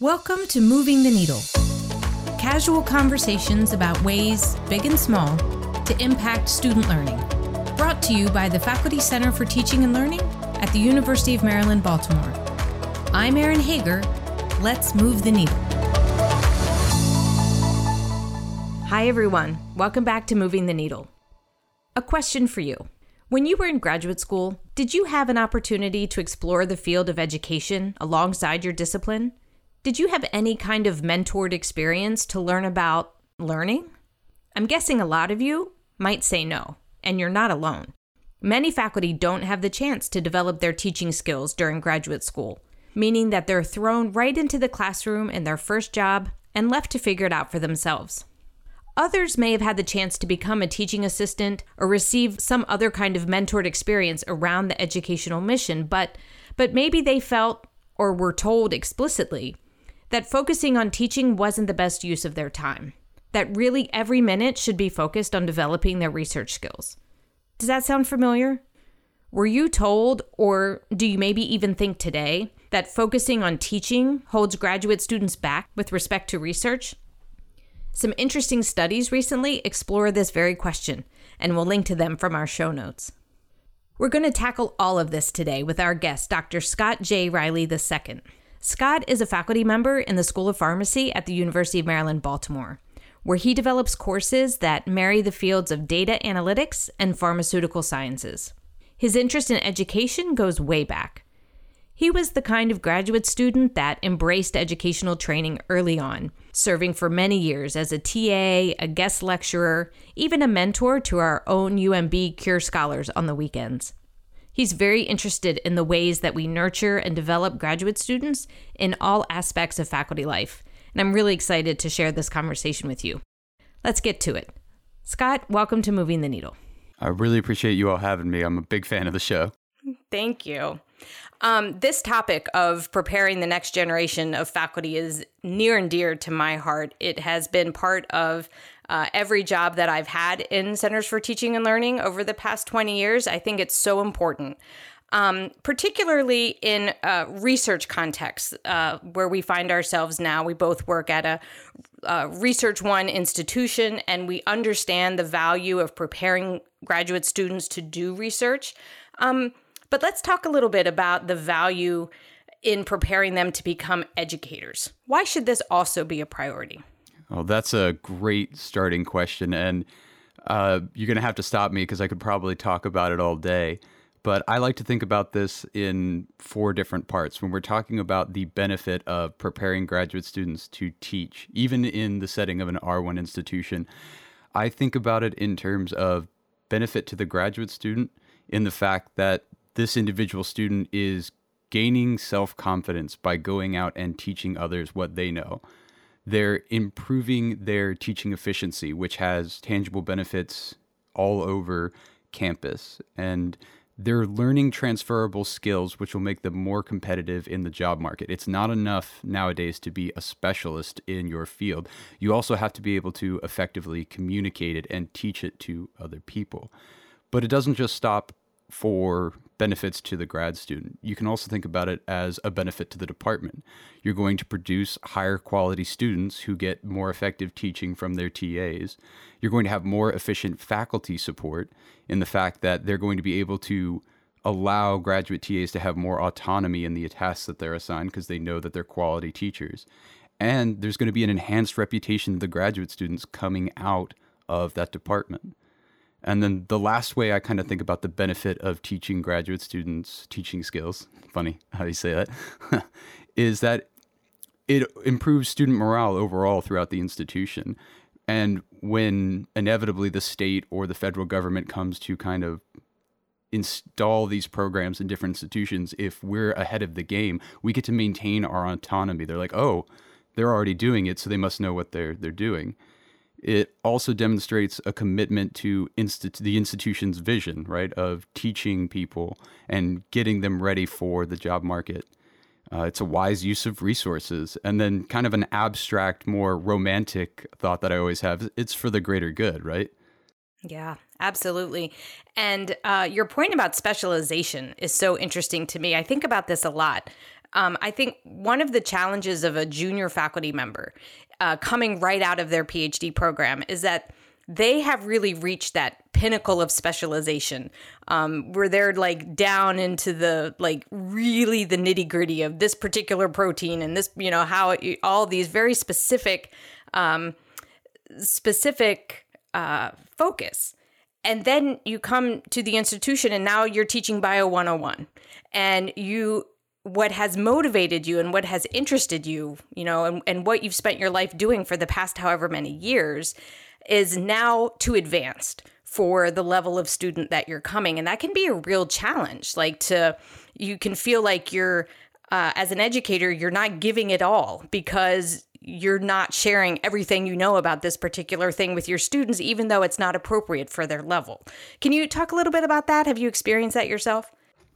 Welcome to Moving the Needle. Casual conversations about ways, big and small, to impact student learning. Brought to you by the Faculty Center for Teaching and Learning at the University of Maryland, Baltimore. I'm Erin Hagar. Let's move the needle. Hi, everyone. Welcome back to Moving the Needle. A question for you. When you were in graduate school, did you have an opportunity to explore the field of education alongside your discipline? Did you have any kind of mentored experience to learn about learning? I'm guessing a lot of you might say no, and you're not alone. Many faculty don't have the chance to develop their teaching skills during graduate school, meaning that they're thrown right into the classroom in their first job and left to figure it out for themselves. Others may have had the chance to become a teaching assistant or receive some other kind of mentored experience around the educational mission, but but maybe they felt or were told explicitly that focusing on teaching wasn't the best use of their time, that really every minute should be focused on developing their research skills. Does that sound familiar? Were you told, or do you maybe even think today, that focusing on teaching holds graduate students back with respect to research? Some interesting studies recently explore this very question, and we'll link to them from our show notes. We're going to tackle all of this today with our guest, Dr. Scott J. Riley II. Scott is a faculty member in the School of Pharmacy at the University of Maryland, Baltimore, where he develops courses that marry the fields of data analytics and pharmaceutical sciences. His interest in education goes way back. He was the kind of graduate student that embraced educational training early on, serving for many years as a TA, a guest lecturer, even a mentor to our own UMB Cure Scholars on the weekends. He's very interested in the ways that we nurture and develop graduate students in all aspects of faculty life. And I'm really excited to share this conversation with you. Let's get to it. Scott, welcome to Moving the Needle. I really appreciate you all having me. I'm a big fan of the show. Thank you. Um, this topic of preparing the next generation of faculty is near and dear to my heart. It has been part of uh, every job that I've had in Centers for Teaching and Learning over the past 20 years. I think it's so important. Um, particularly in uh, research contexts uh, where we find ourselves now. We both work at a uh, Research One institution and we understand the value of preparing graduate students to do research. Um, but let's talk a little bit about the value in preparing them to become educators. Why should this also be a priority? Oh, that's a great starting question. And uh, you're going to have to stop me because I could probably talk about it all day. But I like to think about this in four different parts. When we're talking about the benefit of preparing graduate students to teach, even in the setting of an R1 institution, I think about it in terms of benefit to the graduate student in the fact that this individual student is gaining self confidence by going out and teaching others what they know they're improving their teaching efficiency, which has tangible benefits all over campus. And they're learning transferable skills, which will make them more competitive in the job market. It's not enough nowadays to be a specialist in your field. You also have to be able to effectively communicate it and teach it to other people. But it doesn't just stop for benefits to the grad student. You can also think about it as a benefit to the department. You're going to produce higher quality students who get more effective teaching from their TAs. You're going to have more efficient faculty support in the fact that they're going to be able to allow graduate TAs to have more autonomy in the tasks that they're assigned because they know that they're quality teachers. And there's going to be an enhanced reputation of the graduate students coming out of that department. And then the last way I kind of think about the benefit of teaching graduate students teaching skills, funny how you say that, is that it improves student morale overall throughout the institution. And when inevitably the state or the federal government comes to kind of install these programs in different institutions, if we're ahead of the game, we get to maintain our autonomy. They're like, oh, they're already doing it, so they must know what they're they're doing it also demonstrates a commitment to insti- the institution's vision, right, of teaching people and getting them ready for the job market. Uh, it's a wise use of resources. And then, kind of an abstract, more romantic thought that I always have it's for the greater good, right? Yeah, absolutely. And uh, your point about specialization is so interesting to me. I think about this a lot. Um, I think one of the challenges of a junior faculty member uh, coming right out of their PhD program is that they have really reached that pinnacle of specialization um, where they're like down into the like really the nitty gritty of this particular protein and this you know how it, all these very specific um, specific uh, focus. And then you come to the institution and now you're teaching bio 101 and you what has motivated you and what has interested you you know and, and what you've spent your life doing for the past however many years is now too advanced for the level of student that you're coming. And that can be a real challenge like to you can feel like you're uh, as an educator you're not giving it all because you're not sharing everything you know about this particular thing with your students even though it's not appropriate for their level. Can you talk a little bit about that? Have you experienced that yourself?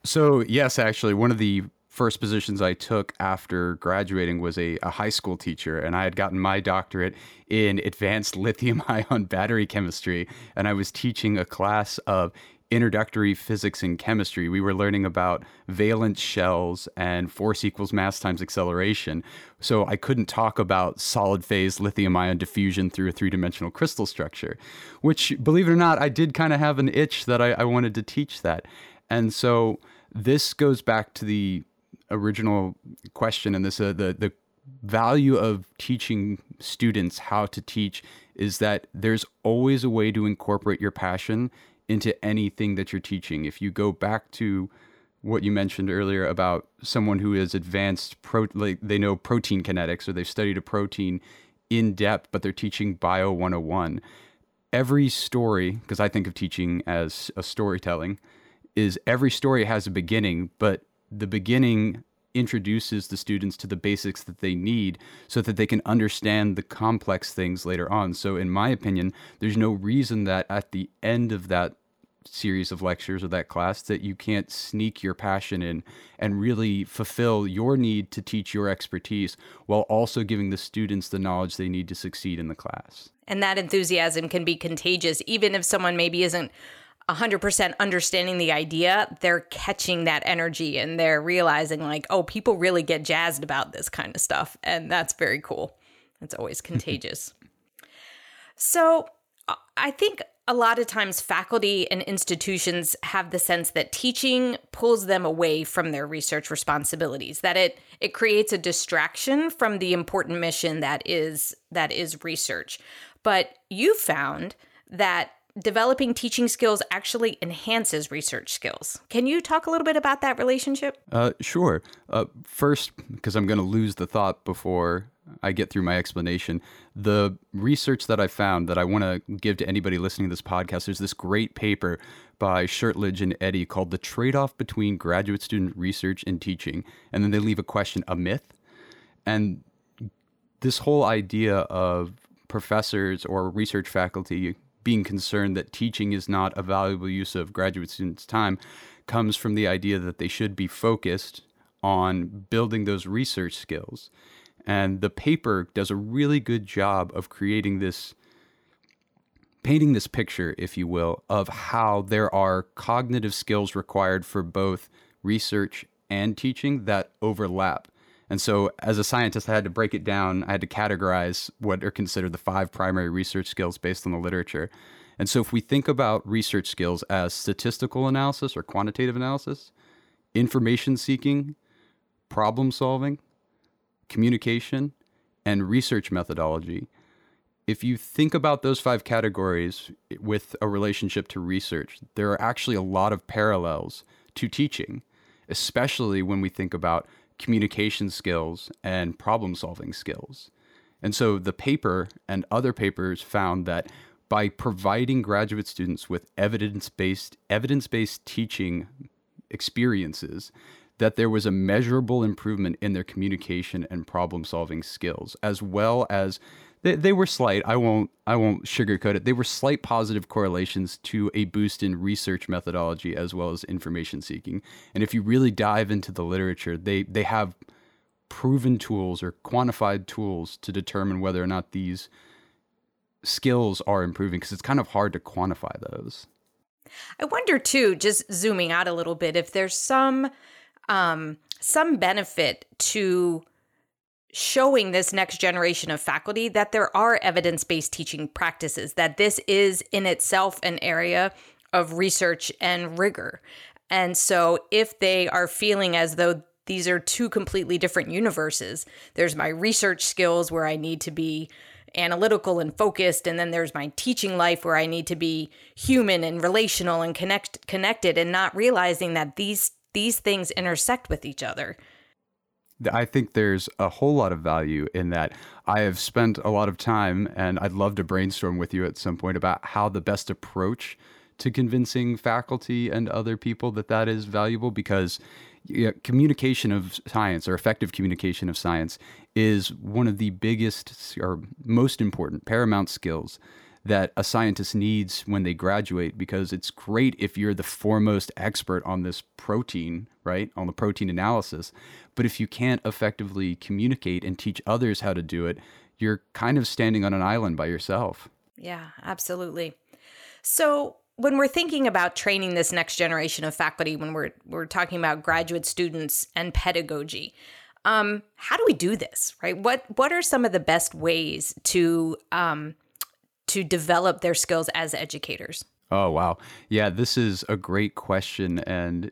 So yes actually one of the first positions I took after graduating was a, a, high school teacher, and I had gotten my doctorate in advanced lithium ion battery chemistry. And I was teaching a class of introductory physics and chemistry. We were learning about valence shells and force equals mass times acceleration. So I couldn't talk about solid phase lithium ion diffusion through a three dimensional crystal structure, which, believe it or not, I did kind of have an itch that I, I wanted to teach that. And so this goes back to the original question and this uh, the the value of teaching students how to teach is that there's always a way to incorporate your passion into anything that you're teaching. If you go back to what you mentioned earlier about someone who is advanced pro like they know protein kinetics or they've studied a protein in depth but they're teaching bio 101 every story because i think of teaching as a storytelling is every story has a beginning but the beginning introduces the students to the basics that they need so that they can understand the complex things later on. So, in my opinion, there's no reason that at the end of that series of lectures or that class that you can't sneak your passion in and really fulfill your need to teach your expertise while also giving the students the knowledge they need to succeed in the class. And that enthusiasm can be contagious, even if someone maybe isn't 100% understanding the idea, they're catching that energy and they're realizing, like, oh, people really get jazzed about this kind of stuff. And that's very cool. It's always contagious. so uh, I think a lot of times faculty and institutions have the sense that teaching pulls them away from their research responsibilities that it it creates a distraction from the important mission that is that is research but you found that developing teaching skills actually enhances research skills. Can you talk a little bit about that relationship? Uh, sure. Uh, first, because I'm going to lose the thought before I get through my explanation, the research that I found that I want to give to anybody listening to this podcast, there's this great paper by Shortlidge and Eddy called The Trade Off Between Graduate Student Research and Teaching. And then they leave a question, a myth. And this whole idea of professors or research faculty being concerned that teaching is not a valuable use of graduate students' time comes from the idea that they should be focused on building those research skills. And the paper does a really good job of creating this, painting this picture, if you will, of how there are cognitive skills required for both research and teaching that overlap. And so, as a scientist, I had to break it down. I had to categorize what are considered the five primary research skills based on the literature. And so, if we think about research skills as statistical analysis or quantitative analysis, information seeking, problem solving, communication, and research methodology, if you think about those five categories with a relationship to research, there are actually a lot of parallels to teaching, especially when we think about communication skills and problem solving skills. And so the paper and other papers found that by providing graduate students with evidence-based evidence-based teaching experiences that there was a measurable improvement in their communication and problem solving skills as well as they, they were slight. I won't I won't sugarcoat it. They were slight positive correlations to a boost in research methodology as well as information seeking. And if you really dive into the literature, they they have proven tools or quantified tools to determine whether or not these skills are improving because it's kind of hard to quantify those. I wonder too, just zooming out a little bit, if there's some um, some benefit to showing this next generation of faculty that there are evidence based teaching practices, that this is in itself an area of research and rigor. And so if they are feeling as though these are two completely different universes, there's my research skills where I need to be analytical and focused and then there's my teaching life where I need to be human and relational and connect connected and not realizing that these these things intersect with each other. I think there's a whole lot of value in that. I have spent a lot of time, and I'd love to brainstorm with you at some point about how the best approach to convincing faculty and other people that that is valuable because communication of science or effective communication of science is one of the biggest or most important paramount skills that a scientist needs when they graduate because it's great if you're the foremost expert on this protein, right? On the protein analysis. But if you can't effectively communicate and teach others how to do it, you're kind of standing on an island by yourself. Yeah, absolutely. So, when we're thinking about training this next generation of faculty, when we're we're talking about graduate students and pedagogy, um, how do we do this? Right? What what are some of the best ways to um, to develop their skills as educators? Oh wow, yeah, this is a great question and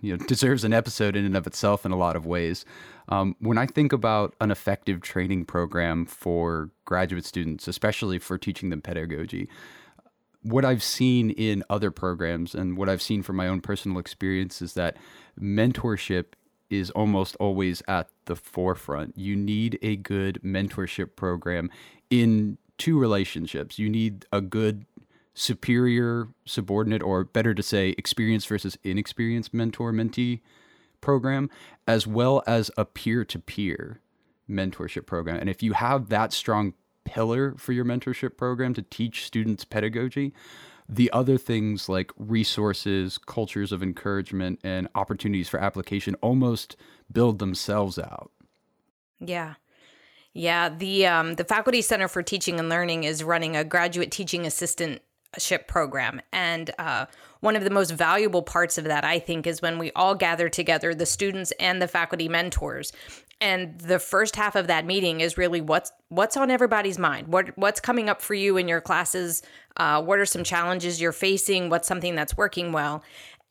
you know deserves an episode in and of itself in a lot of ways. Um, when I think about an effective training program for graduate students, especially for teaching them pedagogy, what I've seen in other programs and what I've seen from my own personal experience is that mentorship is almost always at the forefront. You need a good mentorship program in two relationships. You need a good superior subordinate, or better to say, experienced versus inexperienced mentor mentee program, as well as a peer to peer mentorship program. And if you have that strong pillar for your mentorship program to teach students pedagogy, the other things like resources, cultures of encouragement, and opportunities for application almost build themselves out. Yeah. Yeah, the um, the Faculty Center for Teaching and Learning is running a graduate teaching assistantship program, and uh, one of the most valuable parts of that, I think, is when we all gather together, the students and the faculty mentors, and the first half of that meeting is really what's what's on everybody's mind? What what's coming up for you in your classes? Uh, what are some challenges you're facing? What's something that's working well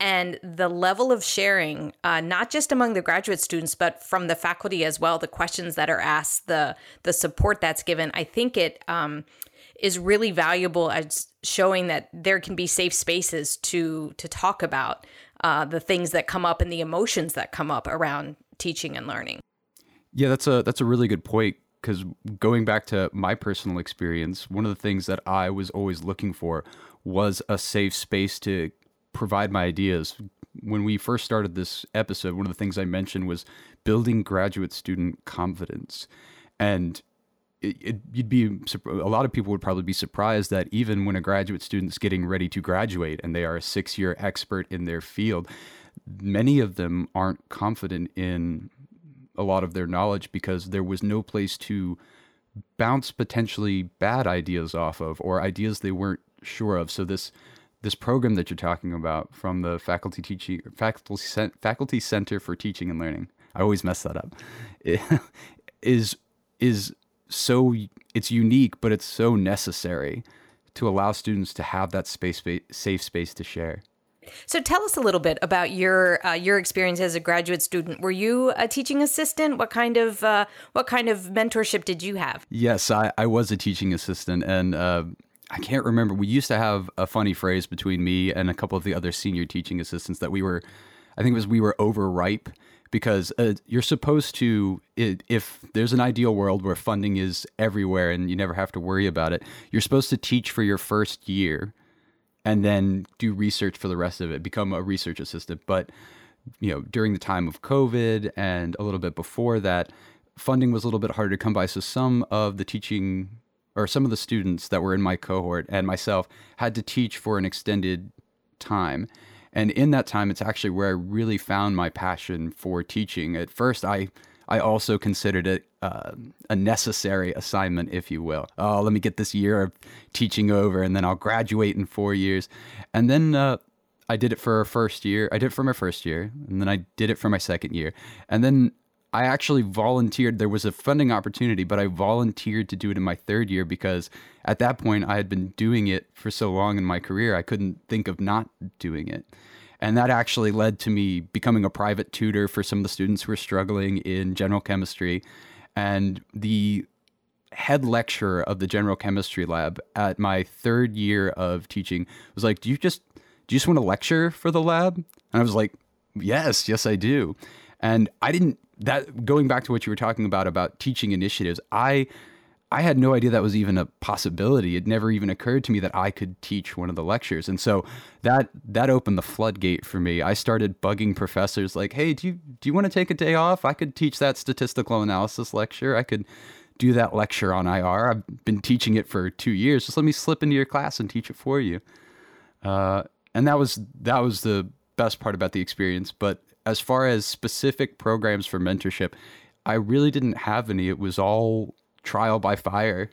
and the level of sharing, uh, not just among the graduate students, but from the faculty as well, the questions that are asked, the the support that's given, I think it um, is really valuable as showing that there can be safe spaces to to talk about uh, the things that come up and the emotions that come up around teaching and learning. Yeah, that's a that's a really good point because going back to my personal experience, one of the things that I was always looking for was a safe space to provide my ideas. When we first started this episode, one of the things I mentioned was building graduate student confidence. And it, it, you'd be a lot of people would probably be surprised that even when a graduate student's getting ready to graduate and they are a six year expert in their field, many of them aren't confident in a lot of their knowledge because there was no place to bounce potentially bad ideas off of or ideas they weren't sure of. So this this program that you're talking about from the faculty teaching faculty faculty center for teaching and learning i always mess that up is is so it's unique but it's so necessary to allow students to have that space safe space to share so tell us a little bit about your uh, your experience as a graduate student. Were you a teaching assistant? What kind of uh, what kind of mentorship did you have? Yes, I, I was a teaching assistant, and uh, I can't remember. We used to have a funny phrase between me and a couple of the other senior teaching assistants that we were, I think it was we were overripe because uh, you're supposed to, if there's an ideal world where funding is everywhere and you never have to worry about it, you're supposed to teach for your first year and then do research for the rest of it, become a research assistant. But, you know, during the time of COVID and a little bit before that, funding was a little bit harder to come by. So some of the teaching or some of the students that were in my cohort and myself had to teach for an extended time. And in that time, it's actually where I really found my passion for teaching. At first, I I also considered it uh, a necessary assignment, if you will. Oh, let me get this year of teaching over, and then I'll graduate in four years. And then uh, I did it for a first year. I did it for my first year, and then I did it for my second year. And then I actually volunteered. There was a funding opportunity, but I volunteered to do it in my third year because at that point I had been doing it for so long in my career, I couldn't think of not doing it. And that actually led to me becoming a private tutor for some of the students who were struggling in general chemistry. And the head lecturer of the general chemistry lab at my third year of teaching was like, Do you just do you just want to lecture for the lab? And I was like, Yes, yes, I do. And I didn't that going back to what you were talking about about teaching initiatives, I I had no idea that was even a possibility. It never even occurred to me that I could teach one of the lectures. And so that that opened the floodgate for me. I started bugging professors like, "Hey, do you do you want to take a day off? I could teach that statistical analysis lecture. I could do that lecture on IR. I've been teaching it for 2 years. Just let me slip into your class and teach it for you." Uh, and that was that was the best part about the experience, but as far as specific programs for mentorship, I really didn't have any. It was all trial by fire.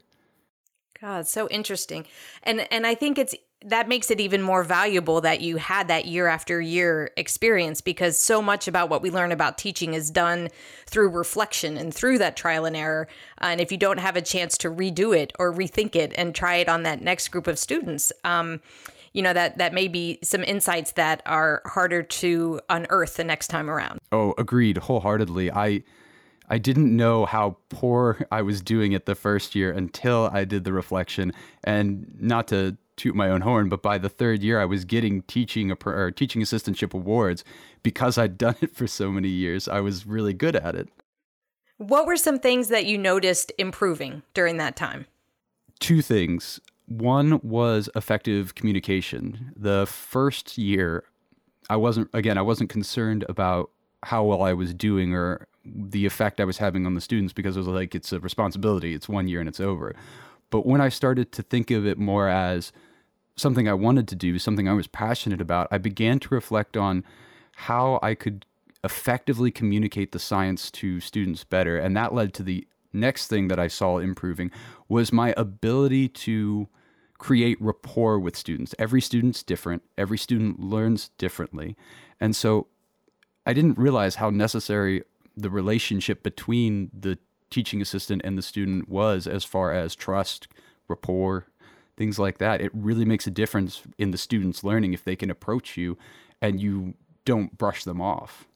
God, so interesting. And and I think it's that makes it even more valuable that you had that year after year experience because so much about what we learn about teaching is done through reflection and through that trial and error. Uh, and if you don't have a chance to redo it or rethink it and try it on that next group of students, um, you know that that may be some insights that are harder to unearth the next time around. Oh, agreed wholeheartedly. I I didn't know how poor I was doing it the first year until I did the reflection and not to toot my own horn, but by the third year I was getting teaching or teaching assistantship awards because I'd done it for so many years. I was really good at it. What were some things that you noticed improving during that time? Two things. One was effective communication. The first year, I wasn't, again, I wasn't concerned about how well I was doing or the effect I was having on the students because it was like, it's a responsibility. It's one year and it's over. But when I started to think of it more as something I wanted to do, something I was passionate about, I began to reflect on how I could effectively communicate the science to students better. And that led to the next thing that I saw improving was my ability to create rapport with students. Every student's different, every student learns differently. And so I didn't realize how necessary the relationship between the teaching assistant and the student was as far as trust, rapport, things like that. It really makes a difference in the student's learning if they can approach you and you don't brush them off.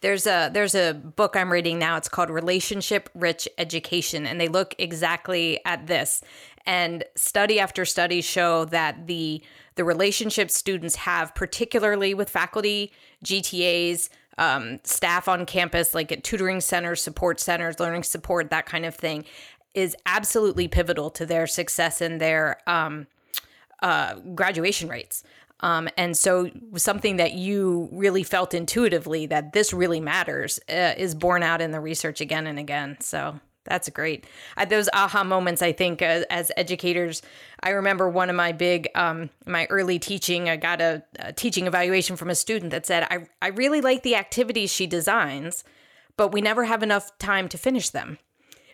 There's a there's a book I'm reading now. It's called Relationship Rich Education and they look exactly at this. And study after study show that the the relationships students have, particularly with faculty, GTAs, um, staff on campus, like at tutoring centers, support centers, learning support, that kind of thing, is absolutely pivotal to their success and their um, uh, graduation rates. Um, and so, something that you really felt intuitively that this really matters uh, is borne out in the research again and again. So, that's great. Uh, those aha moments, I think, uh, as educators, I remember one of my big, um, my early teaching. I got a, a, teaching evaluation from a student that said, I, I really like the activities she designs, but we never have enough time to finish them.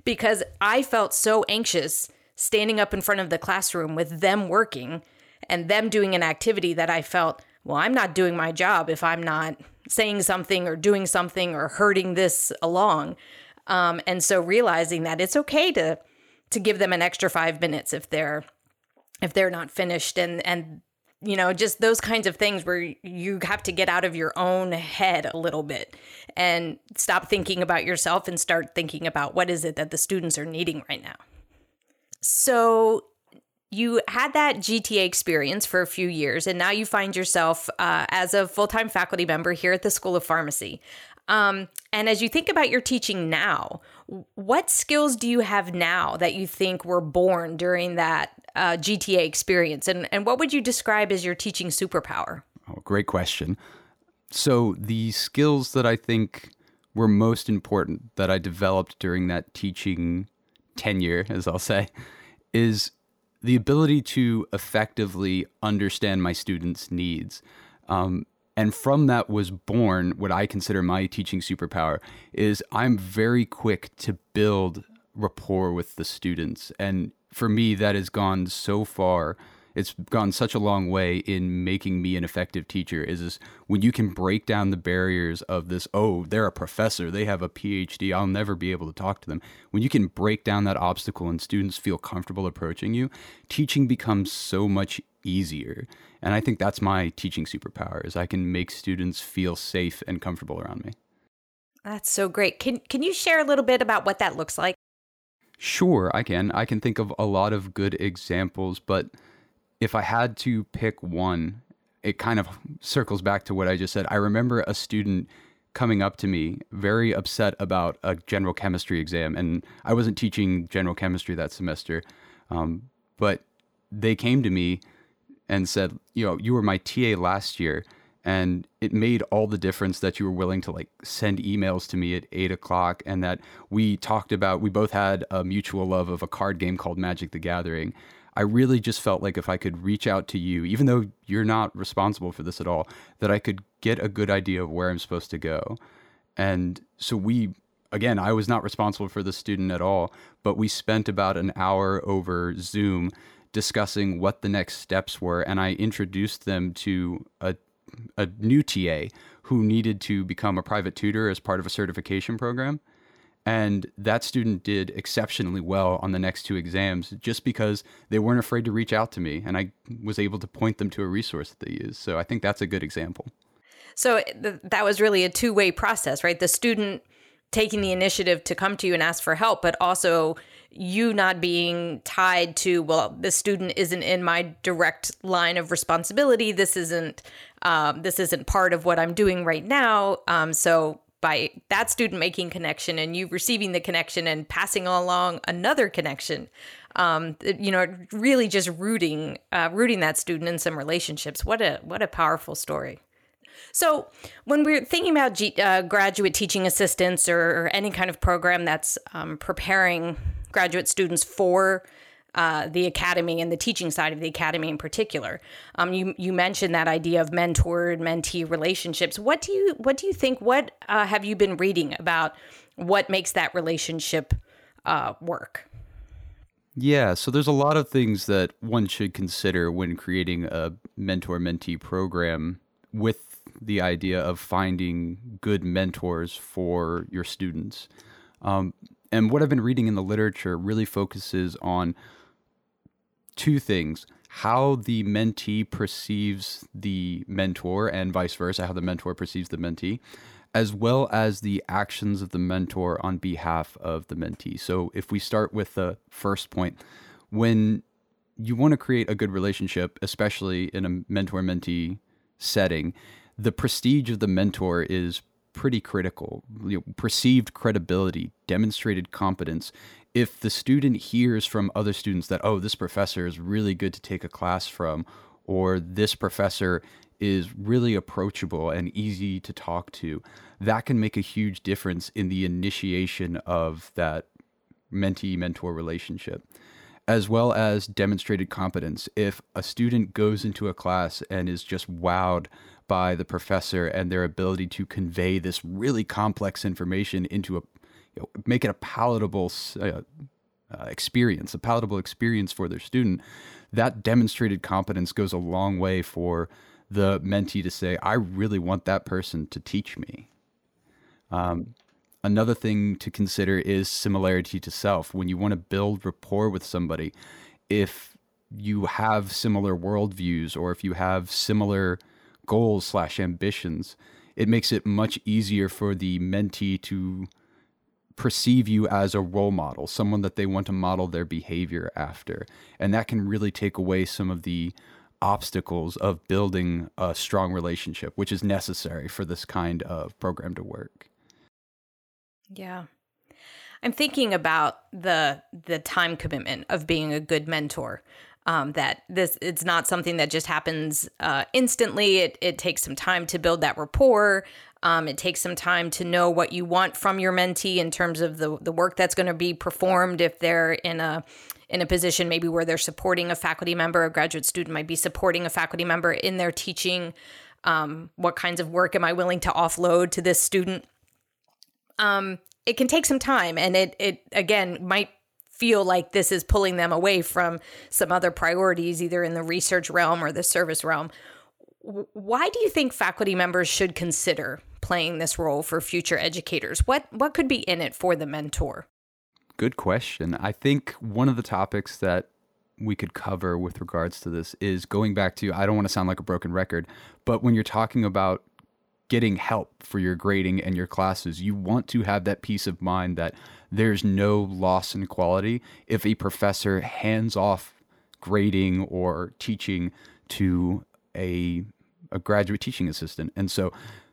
Because I felt so anxious standing up in front of the classroom with them working and them doing an activity that I felt, well, I'm not doing my job if I'm not saying something or doing something or hurting this along. Um, and so realizing that it's okay to to give them an extra five minutes if they're if they're not finished and and you know just those kinds of things where you have to get out of your own head a little bit and stop thinking about yourself and start thinking about what is it that the students are needing right now so you had that GTA experience for a few years, and now you find yourself uh, as a full time faculty member here at the School of Pharmacy. Um, and as you think about your teaching now, what skills do you have now that you think were born during that uh, GTA experience? And, and what would you describe as your teaching superpower? Oh, great question. So, the skills that I think were most important that I developed during that teaching tenure, as I'll say, is the ability to effectively understand my students' needs. Um, and from that was born what I consider my teaching superpower is I'm very quick to build rapport with the students. And for me, that has gone so far. It's gone such a long way in making me an effective teacher is this when you can break down the barriers of this oh they're a professor they have a phd i'll never be able to talk to them. When you can break down that obstacle and students feel comfortable approaching you teaching becomes so much easier. And i think that's my teaching superpower is i can make students feel safe and comfortable around me. That's so great. Can can you share a little bit about what that looks like? Sure, I can. I can think of a lot of good examples, but if I had to pick one, it kind of circles back to what I just said. I remember a student coming up to me very upset about a general chemistry exam, and I wasn't teaching general chemistry that semester, um, but they came to me and said, "You know, you were my TA last year." and it made all the difference that you were willing to like send emails to me at eight o'clock and that we talked about we both had a mutual love of a card game called magic the gathering i really just felt like if i could reach out to you even though you're not responsible for this at all that i could get a good idea of where i'm supposed to go and so we again i was not responsible for the student at all but we spent about an hour over zoom discussing what the next steps were and i introduced them to a a new TA who needed to become a private tutor as part of a certification program. And that student did exceptionally well on the next two exams just because they weren't afraid to reach out to me and I was able to point them to a resource that they use. So I think that's a good example. So th- that was really a two way process, right? The student taking the initiative to come to you and ask for help, but also you not being tied to well the student isn't in my direct line of responsibility this isn't um, this isn't part of what i'm doing right now um, so by that student making connection and you receiving the connection and passing along another connection. Um, you know really just rooting uh, rooting that student in some relationships. What a what a powerful story. So, when we're thinking about G, uh, graduate teaching assistants or, or, any kind of program that's um, preparing graduate students for uh, the academy and the teaching side of the academy in particular. Um, you you mentioned that idea of mentor and mentee relationships. What do you what do you think? What uh, have you been reading about? What makes that relationship uh, work? Yeah, so there's a lot of things that one should consider when creating a mentor mentee program with the idea of finding good mentors for your students. Um, and what I've been reading in the literature really focuses on two things how the mentee perceives the mentor and vice versa, how the mentor perceives the mentee, as well as the actions of the mentor on behalf of the mentee. So, if we start with the first point, when you want to create a good relationship, especially in a mentor mentee setting, the prestige of the mentor is pretty critical. You know, perceived credibility, demonstrated competence. If the student hears from other students that, oh, this professor is really good to take a class from, or this professor is really approachable and easy to talk to, that can make a huge difference in the initiation of that mentee mentor relationship as well as demonstrated competence. If a student goes into a class and is just wowed by the professor and their ability to convey this really complex information into a you know, make it a palatable uh, uh, experience, a palatable experience for their student. That demonstrated competence goes a long way for the mentee to say, "I really want that person to teach me." Um, another thing to consider is similarity to self. When you want to build rapport with somebody, if you have similar worldviews or if you have similar goals slash ambitions, it makes it much easier for the mentee to perceive you as a role model, someone that they want to model their behavior after. And that can really take away some of the obstacles of building a strong relationship, which is necessary for this kind of program to work. Yeah. I'm thinking about the the time commitment of being a good mentor um, that this it's not something that just happens uh, instantly. It it takes some time to build that rapport. Um, it takes some time to know what you want from your mentee in terms of the the work that's going to be performed. If they're in a in a position maybe where they're supporting a faculty member, a graduate student might be supporting a faculty member in their teaching. Um, what kinds of work am I willing to offload to this student? Um, it can take some time, and it it again might feel like this is pulling them away from some other priorities, either in the research realm or the service realm. Why do you think faculty members should consider playing this role for future educators? What what could be in it for the mentor? Good question. I think one of the topics that we could cover with regards to this is going back to I don't want to sound like a broken record, but when you're talking about getting help for your grading and your classes, you want to have that peace of mind that there's no loss in quality if a professor hands off grading or teaching to a a graduate teaching assistant. And so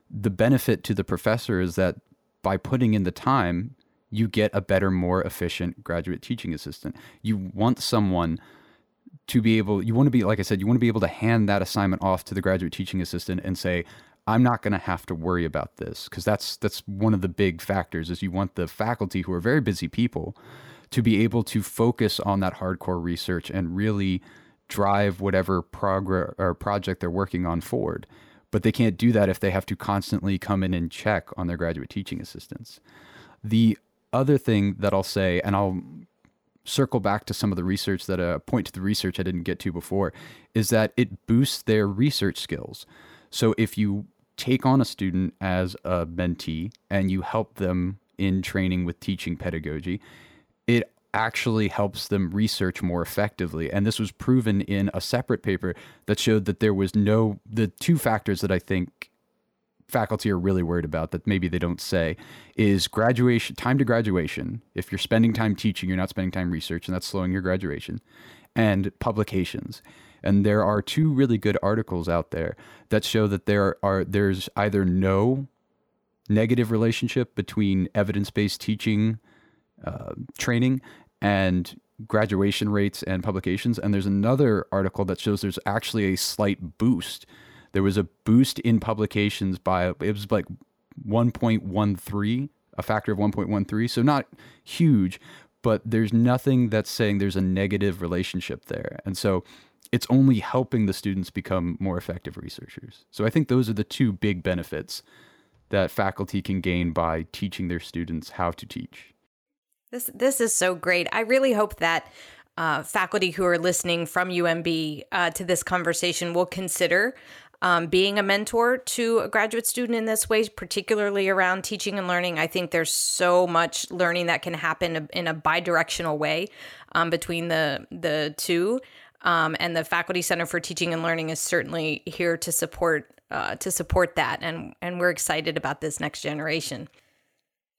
the benefit to the professor is that by putting in the time, you get a better, more efficient graduate teaching assistant. You want someone to be able, you want to be, like I said, you want to be able to hand that assignment off to the graduate teaching assistant and say, I'm not going to have to worry about this because that's that's one of the big factors is you want the faculty who are very busy people to be able to focus on that hardcore research and really drive whatever progress or project they're working on forward. But they can't do that if they have to constantly come in and check on their graduate teaching assistants. The other thing that I'll say, and I'll circle back to some of the research that uh, point to the research I didn't get to before, is that it boosts their research skills. So if you take on a student as a mentee and you help them in training with teaching pedagogy, it actually helps them research more effectively. And this was proven in a separate paper that showed that there was no, the two factors that I think faculty are really worried about that maybe they don't say is graduation, time to graduation. If you're spending time teaching, you're not spending time research, and that's slowing your graduation, and publications. And there are two really good articles out there that show that there are there's either no negative relationship between evidence-based teaching uh, training and graduation rates and publications. And there's another article that shows there's actually a slight boost. There was a boost in publications by it was like 1.13, a factor of 1.13, so not huge, but there's nothing that's saying there's a negative relationship there. And so it's only helping the students become more effective researchers. So I think those are the two big benefits that faculty can gain by teaching their students how to teach. This this is so great. I really hope that uh, faculty who are listening from UMB uh, to this conversation will consider um, being a mentor to a graduate student in this way, particularly around teaching and learning. I think there's so much learning that can happen in a bidirectional way um, between the the two. Um, and the Faculty Center for Teaching and Learning is certainly here to support uh, to support that, and and we're excited about this next generation.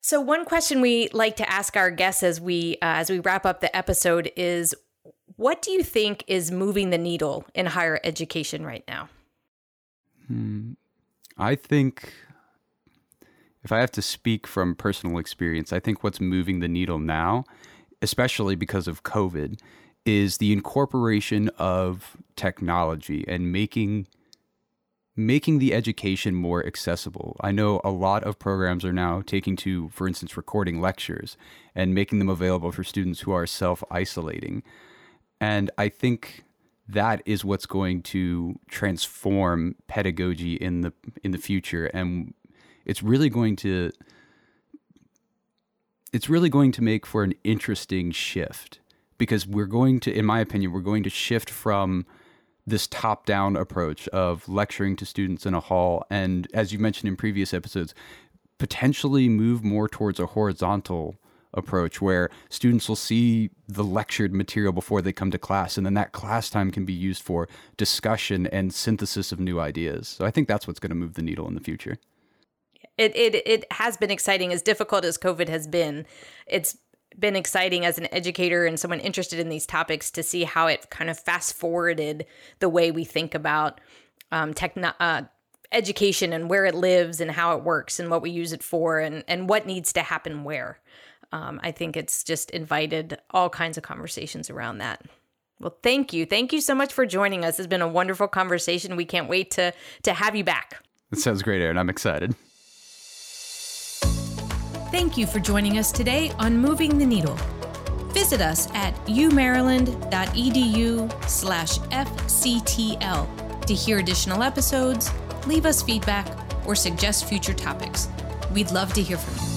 So, one question we like to ask our guests as we uh, as we wrap up the episode is, what do you think is moving the needle in higher education right now? Hmm. I think, if I have to speak from personal experience, I think what's moving the needle now, especially because of COVID, is the incorporation of technology and making making the education more accessible. I know a lot of programs are now taking to, for instance, recording lectures and making them available for students who are self isolating. And I think that is what's going to transform pedagogy in the in the future and it's really going to it's really going to make for an interesting shift because we're going to, in my opinion, we're going to shift from this top down approach of lecturing to students in a hall. And as you mentioned in previous episodes, potentially move more towards a horizontal approach where students will see the lectured material before they come to class and then that class time can be used for discussion and synthesis of new ideas so i think that's what's going to move the needle in the future it, it it has been exciting as difficult as covid has been it's been exciting as an educator and someone interested in these topics to see how it kind of fast forwarded the way we think about um, techno- uh, education and where it lives and how it works and what we use it for and, and what needs to happen where. Um, I think it's just invited all kinds of conversations around that. Well, thank you. Thank you so much for joining us. It's been a wonderful conversation. We can't wait to to have you back. That sounds great, Erin. I'm excited. Thank you for joining us today on Moving the Needle. Visit us at umaryland.edu slash FCTL to hear additional episodes, leave us feedback, or suggest future topics. We'd love to hear from you.